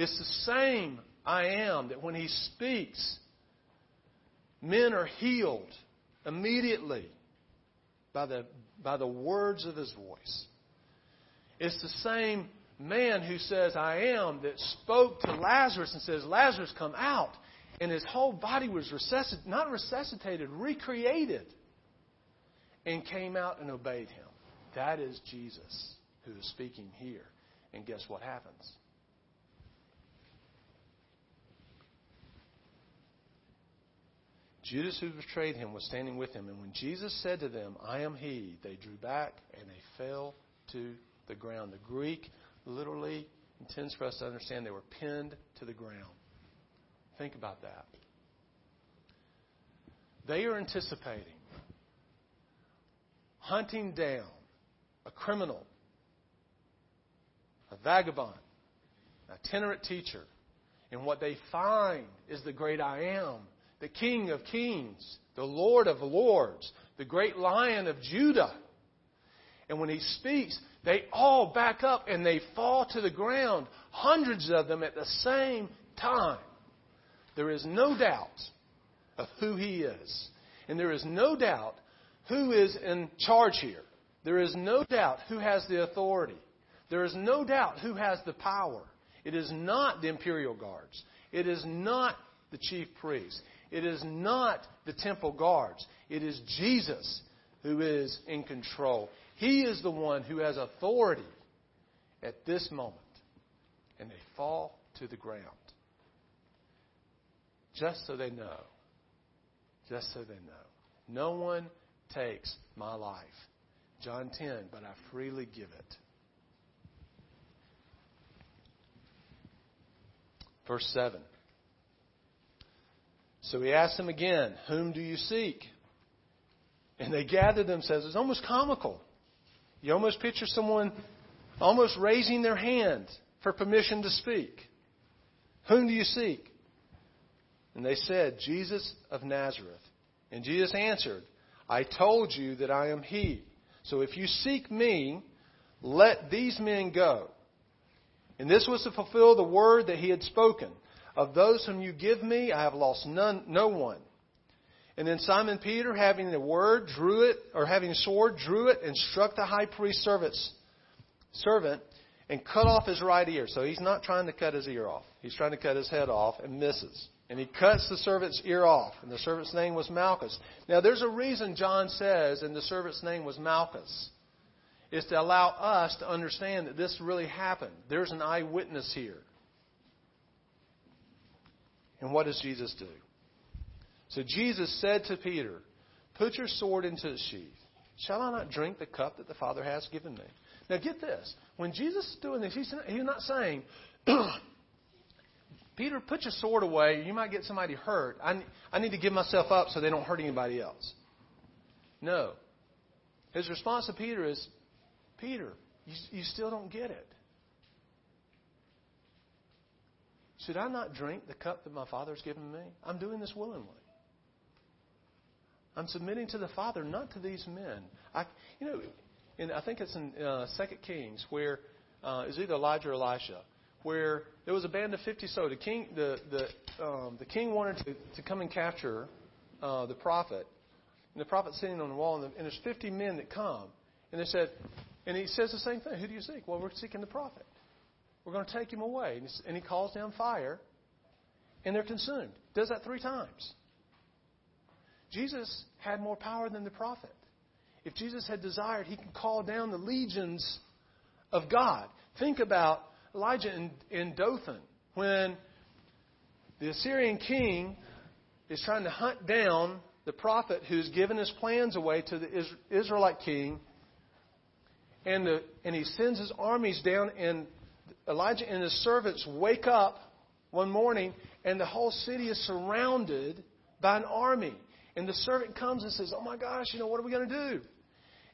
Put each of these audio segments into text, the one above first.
It's the same I am that when he speaks, men are healed immediately by the, by the words of his voice. It's the same man who says, I am, that spoke to Lazarus and says, Lazarus, come out. And his whole body was not resuscitated, recreated, and came out and obeyed him. That is Jesus who is speaking here. And guess what happens? Judas, who betrayed him, was standing with him. And when Jesus said to them, I am he, they drew back and they fell to the ground. The Greek literally intends for us to understand they were pinned to the ground. Think about that. They are anticipating hunting down a criminal, a vagabond, an itinerant teacher. And what they find is the great I am, the King of kings, the Lord of lords, the great lion of Judah. And when he speaks, they all back up and they fall to the ground, hundreds of them at the same time. There is no doubt of who he is. And there is no doubt who is in charge here. There is no doubt who has the authority. There is no doubt who has the power. It is not the imperial guards. It is not the chief priests. It is not the temple guards. It is Jesus who is in control. He is the one who has authority at this moment. And they fall to the ground. Just so they know. Just so they know. No one takes my life. John 10, but I freely give it. Verse 7. So he asked them again, Whom do you seek? And they gathered themselves. It's almost comical. You almost picture someone almost raising their hand for permission to speak. Whom do you seek? And they said, Jesus of Nazareth. And Jesus answered, I told you that I am He. So if you seek me, let these men go. And this was to fulfill the word that he had spoken. Of those whom you give me, I have lost none, no one. And then Simon Peter, having the word, drew it, or having a sword, drew it and struck the high priest's servant and cut off his right ear. So he's not trying to cut his ear off. He's trying to cut his head off and misses. And he cuts the servant's ear off. And the servant's name was Malchus. Now there's a reason John says, and the servant's name was Malchus. Is to allow us to understand that this really happened. There's an eyewitness here. And what does Jesus do? So Jesus said to Peter, Put your sword into its sheath. Shall I not drink the cup that the Father has given me? Now get this. When Jesus is doing this, he's not saying, Peter, put your sword away. You might get somebody hurt. I, I need to give myself up so they don't hurt anybody else. No. His response to Peter is, Peter, you, you still don't get it. Should I not drink the cup that my Father has given me? I'm doing this willingly. I'm submitting to the Father, not to these men. I, you know, and I think it's in uh, Second Kings where uh, it's either Elijah or Elisha, where there was a band of 50 so. The king, the the um, the king wanted to, to come and capture uh, the prophet, and the prophet's sitting on the wall, and, the, and there's 50 men that come, and they said, and he says the same thing. Who do you seek? Well, we're seeking the prophet. We're going to take him away. And he calls down fire, and they're consumed. Does that three times. Jesus had more power than the prophet. If Jesus had desired, he could call down the legions of God. Think about Elijah in, in Dothan when the Assyrian king is trying to hunt down the prophet who's given his plans away to the Israelite king. And, the, and he sends his armies down, and Elijah and his servants wake up one morning, and the whole city is surrounded by an army. And the servant comes and says, Oh my gosh, you know, what are we going to do?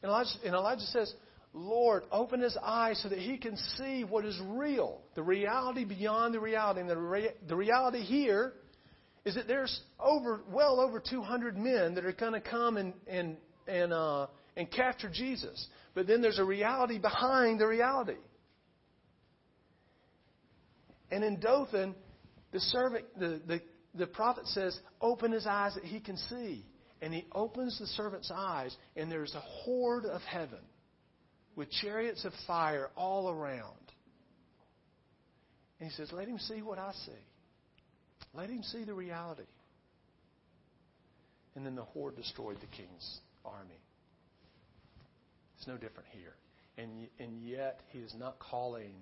And Elijah, and Elijah says, Lord, open his eyes so that he can see what is real, the reality beyond the reality. And the, rea- the reality here is that there's over, well over 200 men that are going to come and, and, and, uh, and capture Jesus. But then there's a reality behind the reality. And in Dothan, the servant, the, the, the prophet says, open his eyes that he can see. And he opens the servant's eyes, and there's a horde of heaven with chariots of fire all around. And he says, Let him see what I see. Let him see the reality. And then the horde destroyed the king's army. It's no different here. And, and yet, he is not calling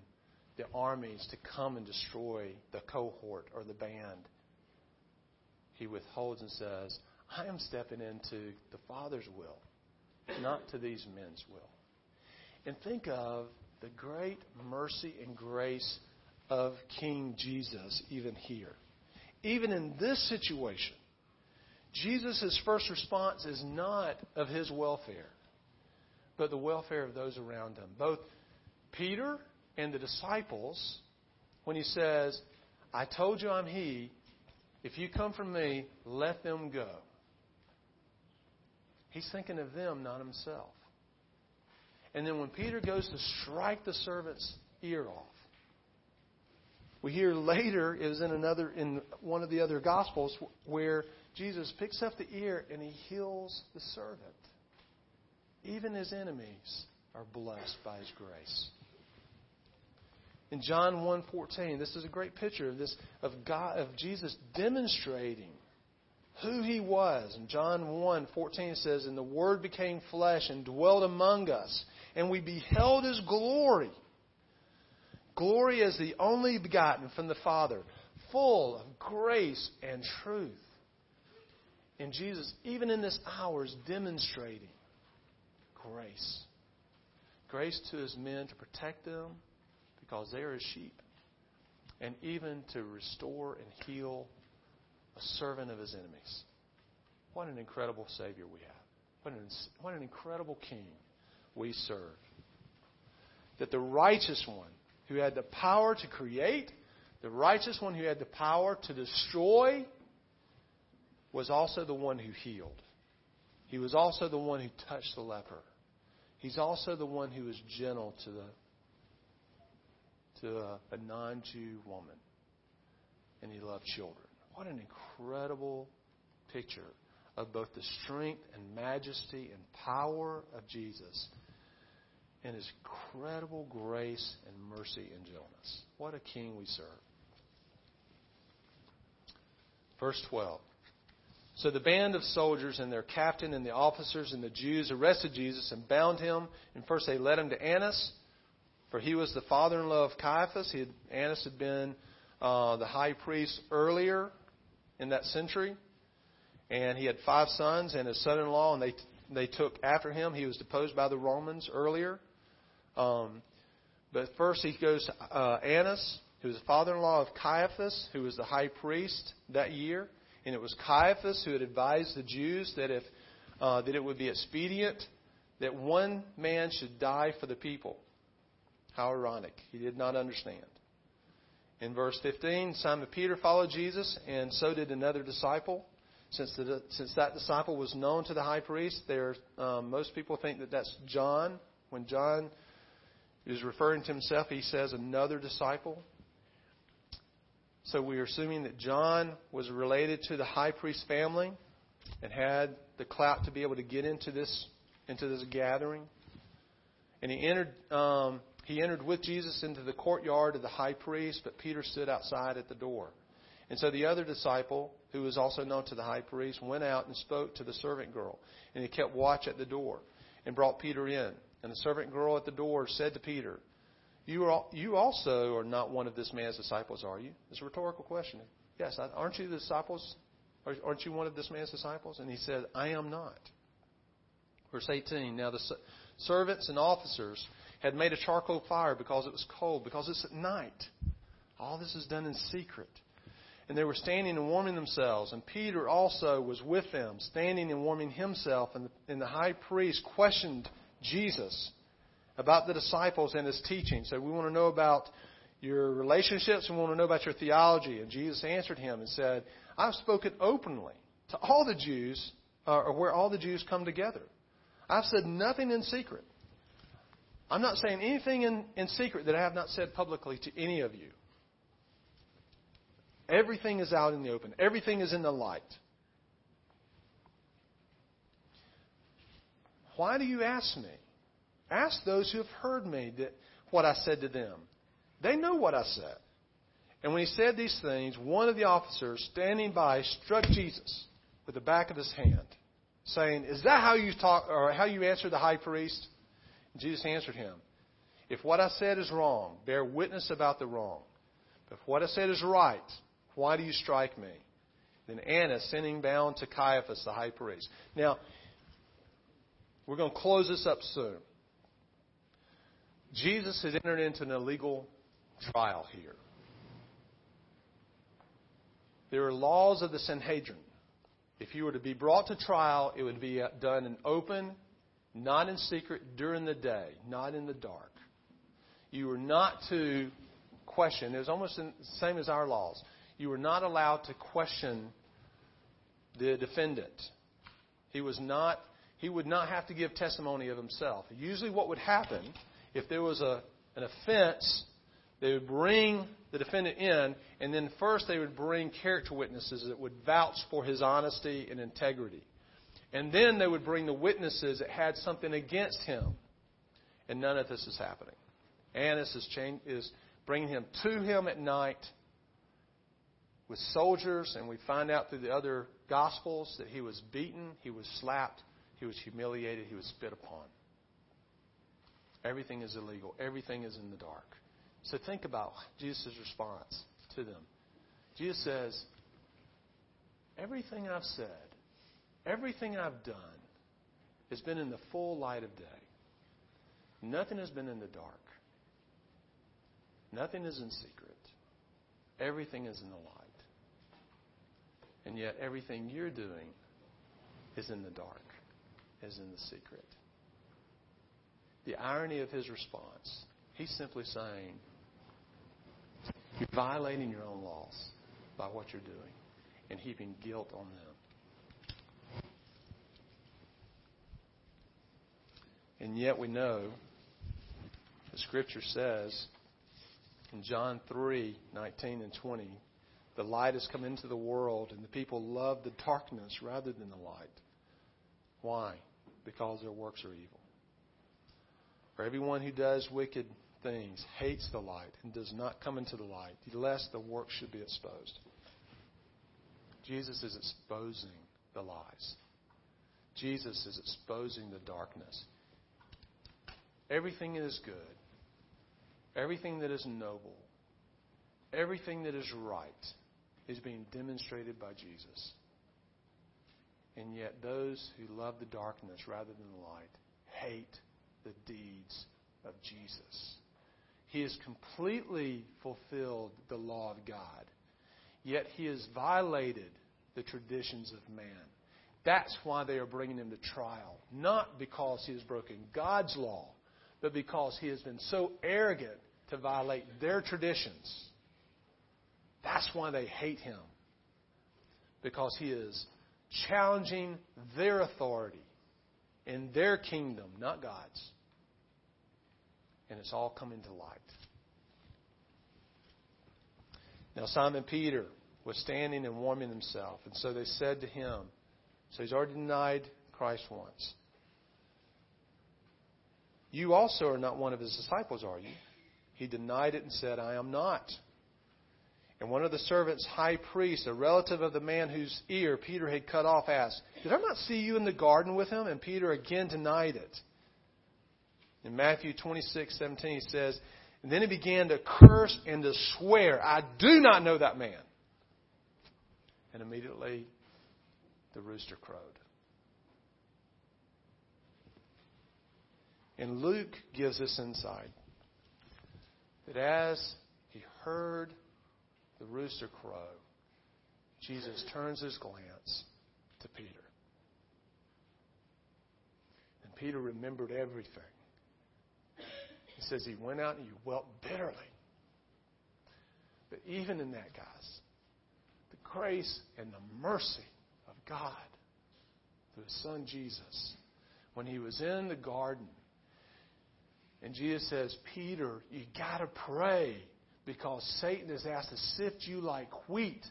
the armies to come and destroy the cohort or the band. He withholds and says, I am stepping into the Father's will, not to these men's will. And think of the great mercy and grace of King Jesus, even here. Even in this situation, Jesus' first response is not of his welfare, but the welfare of those around him. Both Peter and the disciples, when he says, I told you I'm he, if you come from me, let them go. He's thinking of them, not himself. And then when Peter goes to strike the servant's ear off, we hear later is in another in one of the other gospels where Jesus picks up the ear and he heals the servant. Even his enemies are blessed by his grace. In John 1:14, this is a great picture of this of God of Jesus demonstrating who he was. In John 1:14 it says, "And the word became flesh and dwelt among us, and we beheld his glory." Glory as the only begotten from the Father, full of grace and truth. And Jesus, even in this hour, is demonstrating grace. Grace to his men to protect them because they are his sheep. And even to restore and heal a servant of his enemies. What an incredible Savior we have. What an, what an incredible King we serve. That the righteous one who had the power to create, the righteous one who had the power to destroy, was also the one who healed. He was also the one who touched the leper. He's also the one who was gentle to the to a, a non-Jew woman, and he loved children. What an incredible picture of both the strength and majesty and power of Jesus and his incredible grace and mercy and gentleness. What a king we serve. Verse 12. So the band of soldiers and their captain and the officers and the Jews arrested Jesus and bound him. And first they led him to Annas, for he was the father in law of Caiaphas. Had, Annas had been uh, the high priest earlier in that century. And he had five sons and his son in law, and they, they took after him. He was deposed by the Romans earlier. Um, but first he goes to uh, Annas, who was the father-in-law of Caiaphas, who was the high priest that year. And it was Caiaphas who had advised the Jews that if uh, that it would be expedient that one man should die for the people. How ironic. He did not understand. In verse 15, Simon Peter followed Jesus, and so did another disciple. Since, the, since that disciple was known to the high priest, there, um, most people think that that's John. When John is referring to himself, he says another disciple. So we are assuming that John was related to the high priest family and had the clout to be able to get into this into this gathering. And he entered um, he entered with Jesus into the courtyard of the high priest, but Peter stood outside at the door. And so the other disciple, who was also known to the high priest, went out and spoke to the servant girl. And he kept watch at the door and brought Peter in. And the servant girl at the door said to Peter, you, are, you also are not one of this man's disciples, are you? It's a rhetorical question. Yes, aren't you the disciples? Aren't you one of this man's disciples? And he said, I am not. Verse 18 Now the servants and officers had made a charcoal fire because it was cold, because it's at night. All this is done in secret. And they were standing and warming themselves. And Peter also was with them, standing and warming himself. And the, and the high priest questioned Jesus about the disciples and his teaching. So we want to know about your relationships we want to know about your theology. And Jesus answered him and said, I've spoken openly to all the Jews, uh, or where all the Jews come together. I've said nothing in secret. I'm not saying anything in, in secret that I have not said publicly to any of you. Everything is out in the open, everything is in the light. Why do you ask me? Ask those who have heard me that what I said to them. They know what I said. And when he said these things, one of the officers standing by struck Jesus with the back of his hand, saying, Is that how you talk or how you answer the high priest? Jesus answered him, If what I said is wrong, bear witness about the wrong. But if what I said is right, why do you strike me? Then Annas sending bound to Caiaphas the high priest. Now, we're going to close this up soon. Jesus has entered into an illegal trial here. There are laws of the Sanhedrin. If you were to be brought to trial, it would be done in open, not in secret, during the day, not in the dark. You were not to question. It was almost the same as our laws. You were not allowed to question the defendant. He was not. He would not have to give testimony of himself. Usually, what would happen if there was a, an offense, they would bring the defendant in, and then first they would bring character witnesses that would vouch for his honesty and integrity. And then they would bring the witnesses that had something against him. And none of this is happening. Annas is, is bringing him to him at night with soldiers, and we find out through the other Gospels that he was beaten, he was slapped, he was humiliated, he was spit upon. Everything is illegal. Everything is in the dark. So think about Jesus' response to them. Jesus says, Everything I've said, everything I've done has been in the full light of day. Nothing has been in the dark. Nothing is in secret. Everything is in the light. And yet, everything you're doing is in the dark, is in the secret the irony of his response. He's simply saying, You're violating your own laws by what you're doing and heaping guilt on them. And yet we know the scripture says in John 3 19 and 20, the light has come into the world, and the people love the darkness rather than the light. Why? Because their works are evil. For everyone who does wicked things hates the light and does not come into the light, lest the work should be exposed. Jesus is exposing the lies. Jesus is exposing the darkness. Everything that is good, everything that is noble, everything that is right is being demonstrated by Jesus. And yet, those who love the darkness rather than the light hate the deeds of Jesus. He has completely fulfilled the law of God, yet he has violated the traditions of man. That's why they are bringing him to trial. Not because he has broken God's law, but because he has been so arrogant to violate their traditions. That's why they hate him. Because he is challenging their authority in their kingdom, not God's and it's all coming to light. Now, Simon Peter was standing and warming himself, and so they said to him, so he's already denied Christ once. You also are not one of his disciples, are you? He denied it and said, I am not. And one of the servants, high priest, a relative of the man whose ear Peter had cut off, asked, Did I not see you in the garden with him? And Peter again denied it. In Matthew 26, 17, he says, And then he began to curse and to swear, I do not know that man. And immediately the rooster crowed. And Luke gives us insight that as he heard the rooster crow, Jesus turns his glance to Peter. And Peter remembered everything He says he went out and he wept bitterly. But even in that, guys, the grace and the mercy of God through his son Jesus, when he was in the garden, and Jesus says, Peter, you got to pray because Satan is asked to sift you like wheat.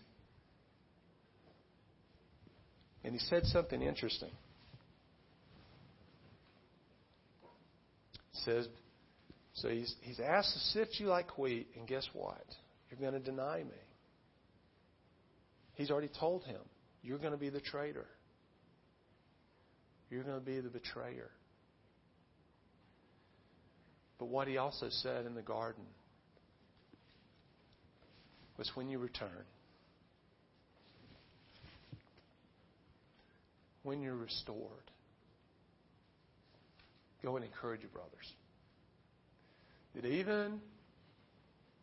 And he said something interesting. He says, so he's, he's asked to sift you like wheat, and guess what? You're going to deny me. He's already told him, you're going to be the traitor. You're going to be the betrayer. But what he also said in the garden was when you return, when you're restored, go and encourage your brothers. That even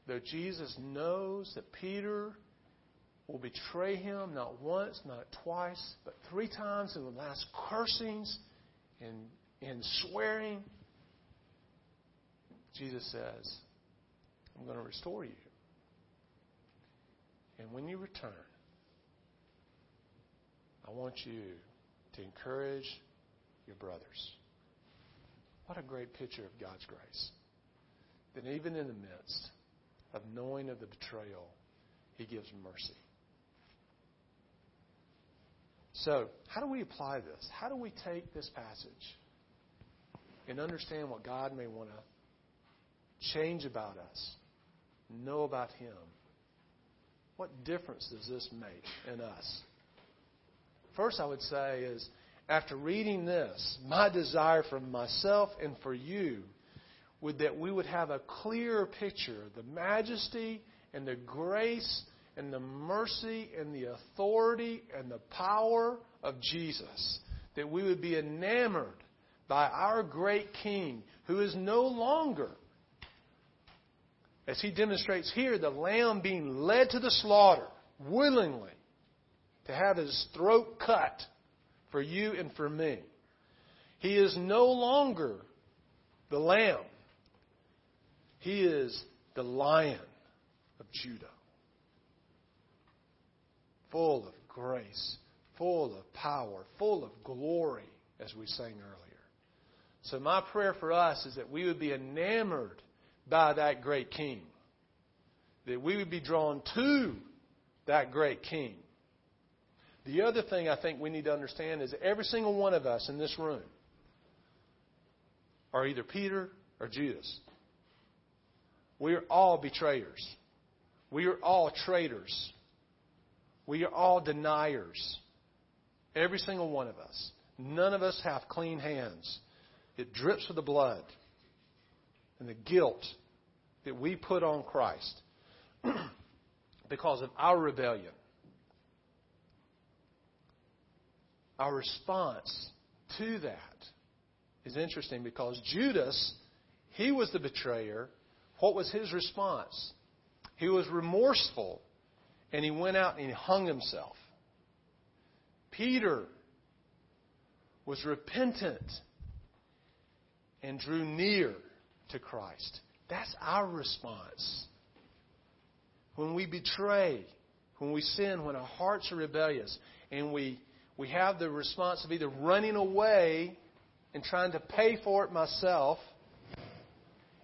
though Jesus knows that Peter will betray him not once, not twice, but three times in the last cursings and, and swearing, Jesus says, I'm going to restore you. And when you return, I want you to encourage your brothers. What a great picture of God's grace. That even in the midst of knowing of the betrayal, He gives mercy. So, how do we apply this? How do we take this passage and understand what God may want to change about us, know about Him? What difference does this make in us? First, I would say is after reading this, my desire for myself and for you would that we would have a clearer picture of the majesty and the grace and the mercy and the authority and the power of Jesus. That we would be enamored by our great King who is no longer, as he demonstrates here, the lamb being led to the slaughter willingly to have his throat cut for you and for me. He is no longer the lamb. He is the lion of Judah full of grace, full of power, full of glory, as we sang earlier. So, my prayer for us is that we would be enamored by that great King, that we would be drawn to that great King. The other thing I think we need to understand is every single one of us in this room are either Peter or Judas. We are all betrayers. We are all traitors. We are all deniers. Every single one of us. None of us have clean hands. It drips with the blood and the guilt that we put on Christ because of our rebellion. Our response to that is interesting because Judas, he was the betrayer. What was his response? He was remorseful and he went out and he hung himself. Peter was repentant and drew near to Christ. That's our response. When we betray, when we sin, when our hearts are rebellious, and we, we have the response of either running away and trying to pay for it myself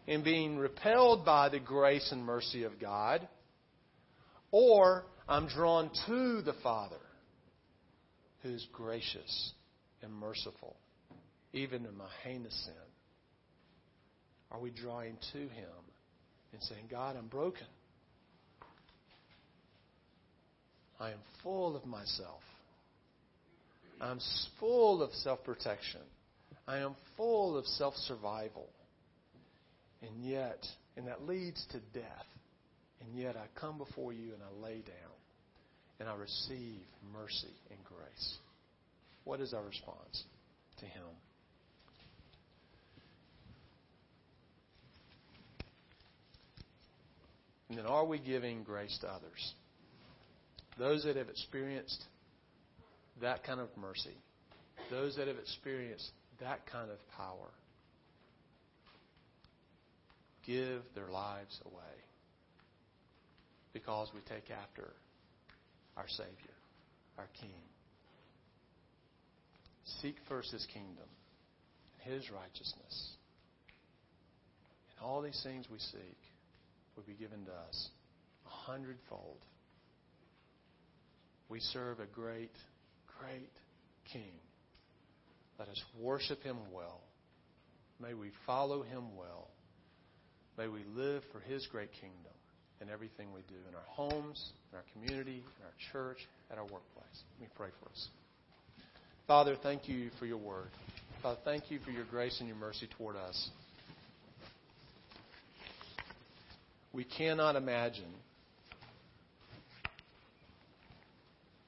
and being repelled by the grace and mercy of God, or I'm drawn to the Father who's gracious and merciful, even in my heinous sin. Are we drawing to Him and saying, God, I'm broken? I am full of myself. I'm full of self protection. I am full of self survival. And yet, and that leads to death. And yet I come before you and I lay down and I receive mercy and grace. What is our response to Him? And then are we giving grace to others? Those that have experienced that kind of mercy, those that have experienced that kind of power, give their lives away because we take after our Savior, our King. Seek first His kingdom and His righteousness. And all these things we seek would be given to us a hundredfold. We serve a great, great King. Let us worship him well. May we follow him well. May we live for his great kingdom in everything we do in our homes, in our community, in our church, at our workplace. Let me pray for us. Father, thank you for your word. Father, thank you for your grace and your mercy toward us. We cannot imagine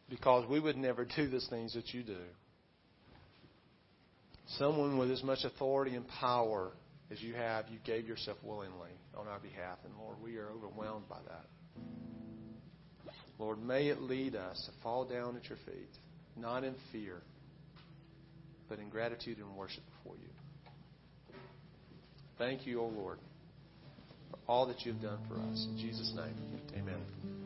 because we would never do the things that you do. Someone with as much authority and power as you have, you gave yourself willingly on our behalf. And Lord, we are overwhelmed by that. Lord, may it lead us to fall down at your feet, not in fear, but in gratitude and worship before you. Thank you, O Lord, for all that you've done for us. In Jesus' name, amen.